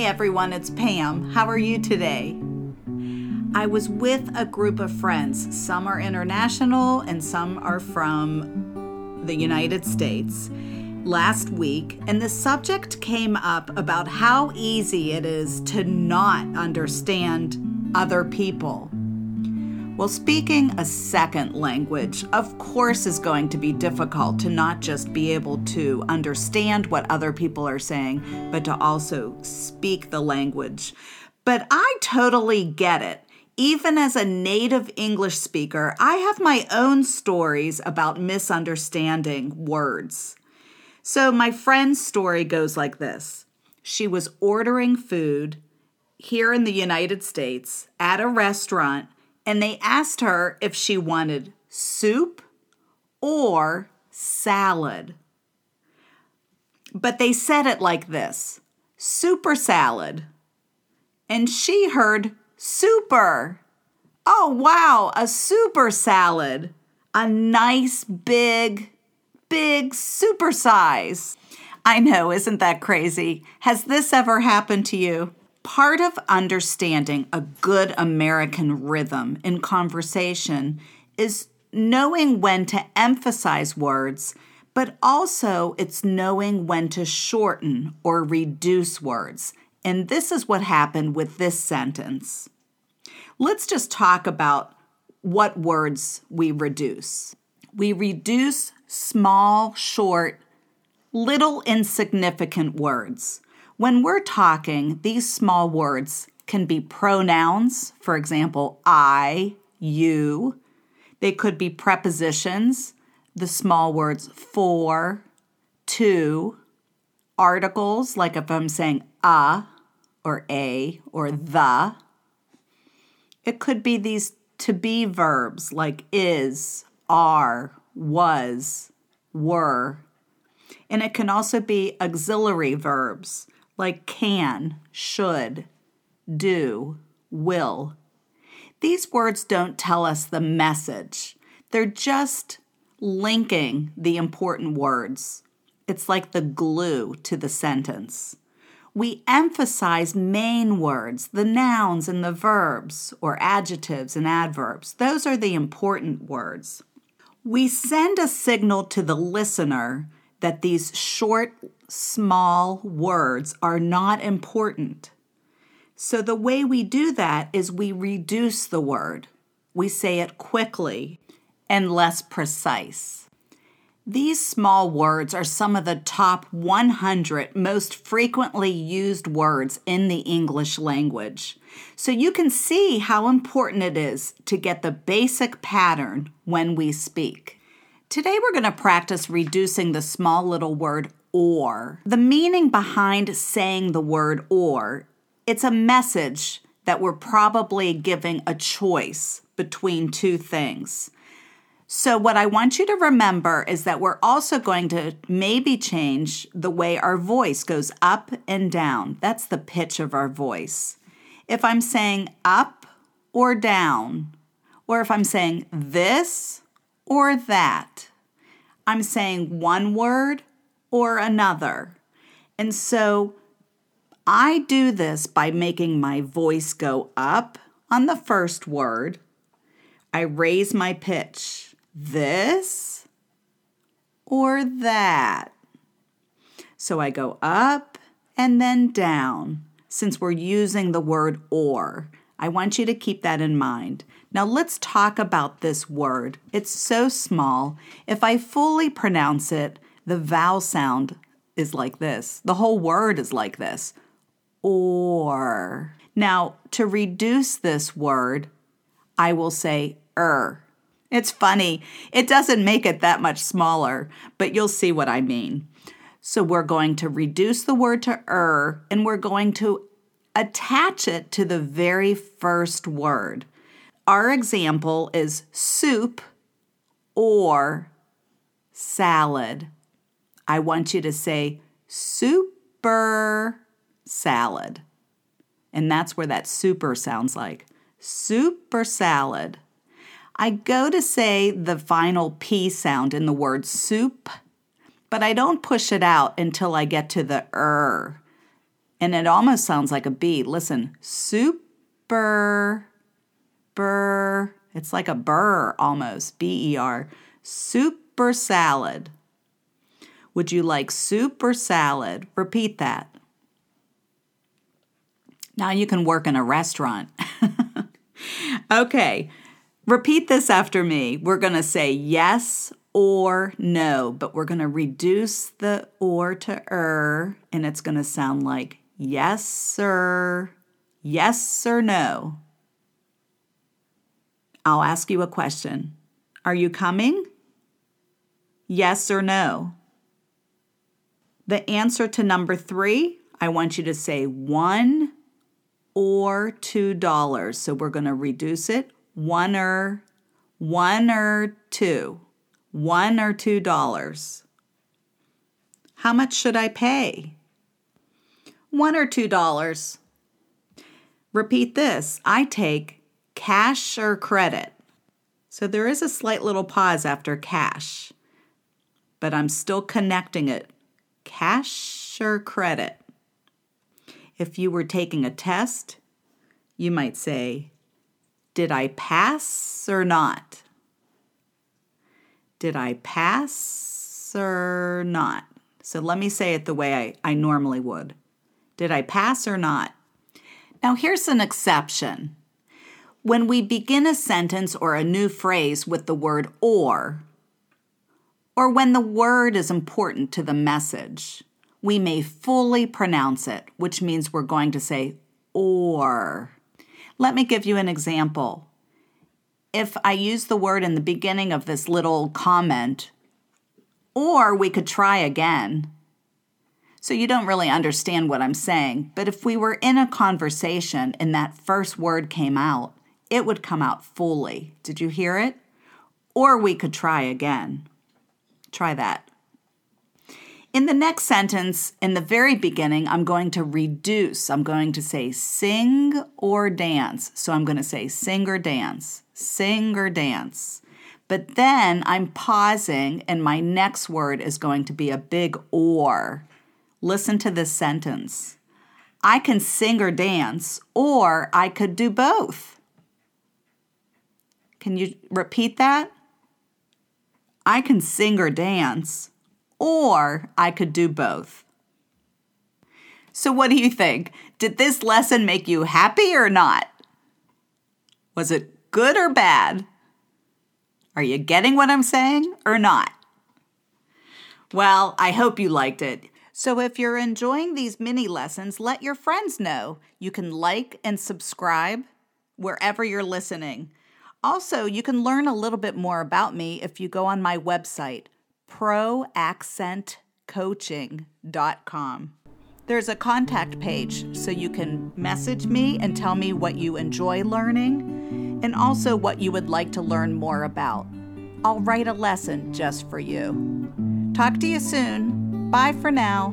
Hey everyone, it's Pam. How are you today? I was with a group of friends. Some are international and some are from the United States last week, and the subject came up about how easy it is to not understand other people. Well, speaking a second language, of course, is going to be difficult to not just be able to understand what other people are saying, but to also speak the language. But I totally get it. Even as a native English speaker, I have my own stories about misunderstanding words. So, my friend's story goes like this She was ordering food here in the United States at a restaurant and they asked her if she wanted soup or salad. But they said it like this super salad. And she heard super. Oh, wow, a super salad. A nice, big, big super size. I know, isn't that crazy? Has this ever happened to you? Part of understanding a good American rhythm in conversation is knowing when to emphasize words, but also it's knowing when to shorten or reduce words. And this is what happened with this sentence. Let's just talk about what words we reduce. We reduce small, short, little insignificant words. When we're talking, these small words can be pronouns, for example, I, you. They could be prepositions, the small words for, to, articles, like if I'm saying a or a or the. It could be these to be verbs like is, are, was, were. And it can also be auxiliary verbs like can, should, do, will. These words don't tell us the message, they're just linking the important words. It's like the glue to the sentence. We emphasize main words, the nouns and the verbs, or adjectives and adverbs. Those are the important words. We send a signal to the listener that these short, small words are not important. So the way we do that is we reduce the word. We say it quickly and less precise. These small words are some of the top 100 most frequently used words in the English language. So you can see how important it is to get the basic pattern when we speak. Today we're going to practice reducing the small little word or. The meaning behind saying the word or, it's a message that we're probably giving a choice between two things. So, what I want you to remember is that we're also going to maybe change the way our voice goes up and down. That's the pitch of our voice. If I'm saying up or down, or if I'm saying this or that. I'm saying one word or another. And so I do this by making my voice go up on the first word. I raise my pitch. This or that. So I go up and then down since we're using the word or. I want you to keep that in mind. Now let's talk about this word. It's so small. If I fully pronounce it, the vowel sound is like this. The whole word is like this. Or. Now, to reduce this word, I will say er. It's funny. It doesn't make it that much smaller, but you'll see what I mean. So we're going to reduce the word to er and we're going to attach it to the very first word. Our example is soup or salad. I want you to say super salad. And that's where that super sounds like. Super salad. I go to say the final P sound in the word soup, but I don't push it out until I get to the er. And it almost sounds like a B. Listen, super, burr. It's like a burr almost, B E R. Super salad. Would you like soup or salad? Repeat that. Now you can work in a restaurant. okay, repeat this after me. We're going to say yes or no, but we're going to reduce the or to er, and it's going to sound like yes, sir, yes or no. I'll ask you a question. Are you coming? Yes or no? The answer to number three, I want you to say one or two dollars. So we're going to reduce it one or one or two, one or two dollars. How much should I pay? One or two dollars. Repeat this I take cash or credit. So there is a slight little pause after cash, but I'm still connecting it cash or credit. If you were taking a test, you might say, Did I pass or not? Did I pass or not? So let me say it the way I, I normally would. Did I pass or not? Now, here's an exception. When we begin a sentence or a new phrase with the word or, or when the word is important to the message, we may fully pronounce it, which means we're going to say or. Let me give you an example. If I use the word in the beginning of this little comment, or we could try again. So you don't really understand what I'm saying, but if we were in a conversation and that first word came out, it would come out fully. Did you hear it? Or we could try again. Try that. In the next sentence, in the very beginning, I'm going to reduce. I'm going to say sing or dance. So I'm going to say sing or dance, sing or dance. But then I'm pausing, and my next word is going to be a big or. Listen to this sentence I can sing or dance, or I could do both. Can you repeat that? I can sing or dance, or I could do both. So, what do you think? Did this lesson make you happy or not? Was it good or bad? Are you getting what I'm saying or not? Well, I hope you liked it. So, if you're enjoying these mini lessons, let your friends know. You can like and subscribe wherever you're listening. Also, you can learn a little bit more about me if you go on my website, proaccentcoaching.com. There's a contact page so you can message me and tell me what you enjoy learning and also what you would like to learn more about. I'll write a lesson just for you. Talk to you soon. Bye for now.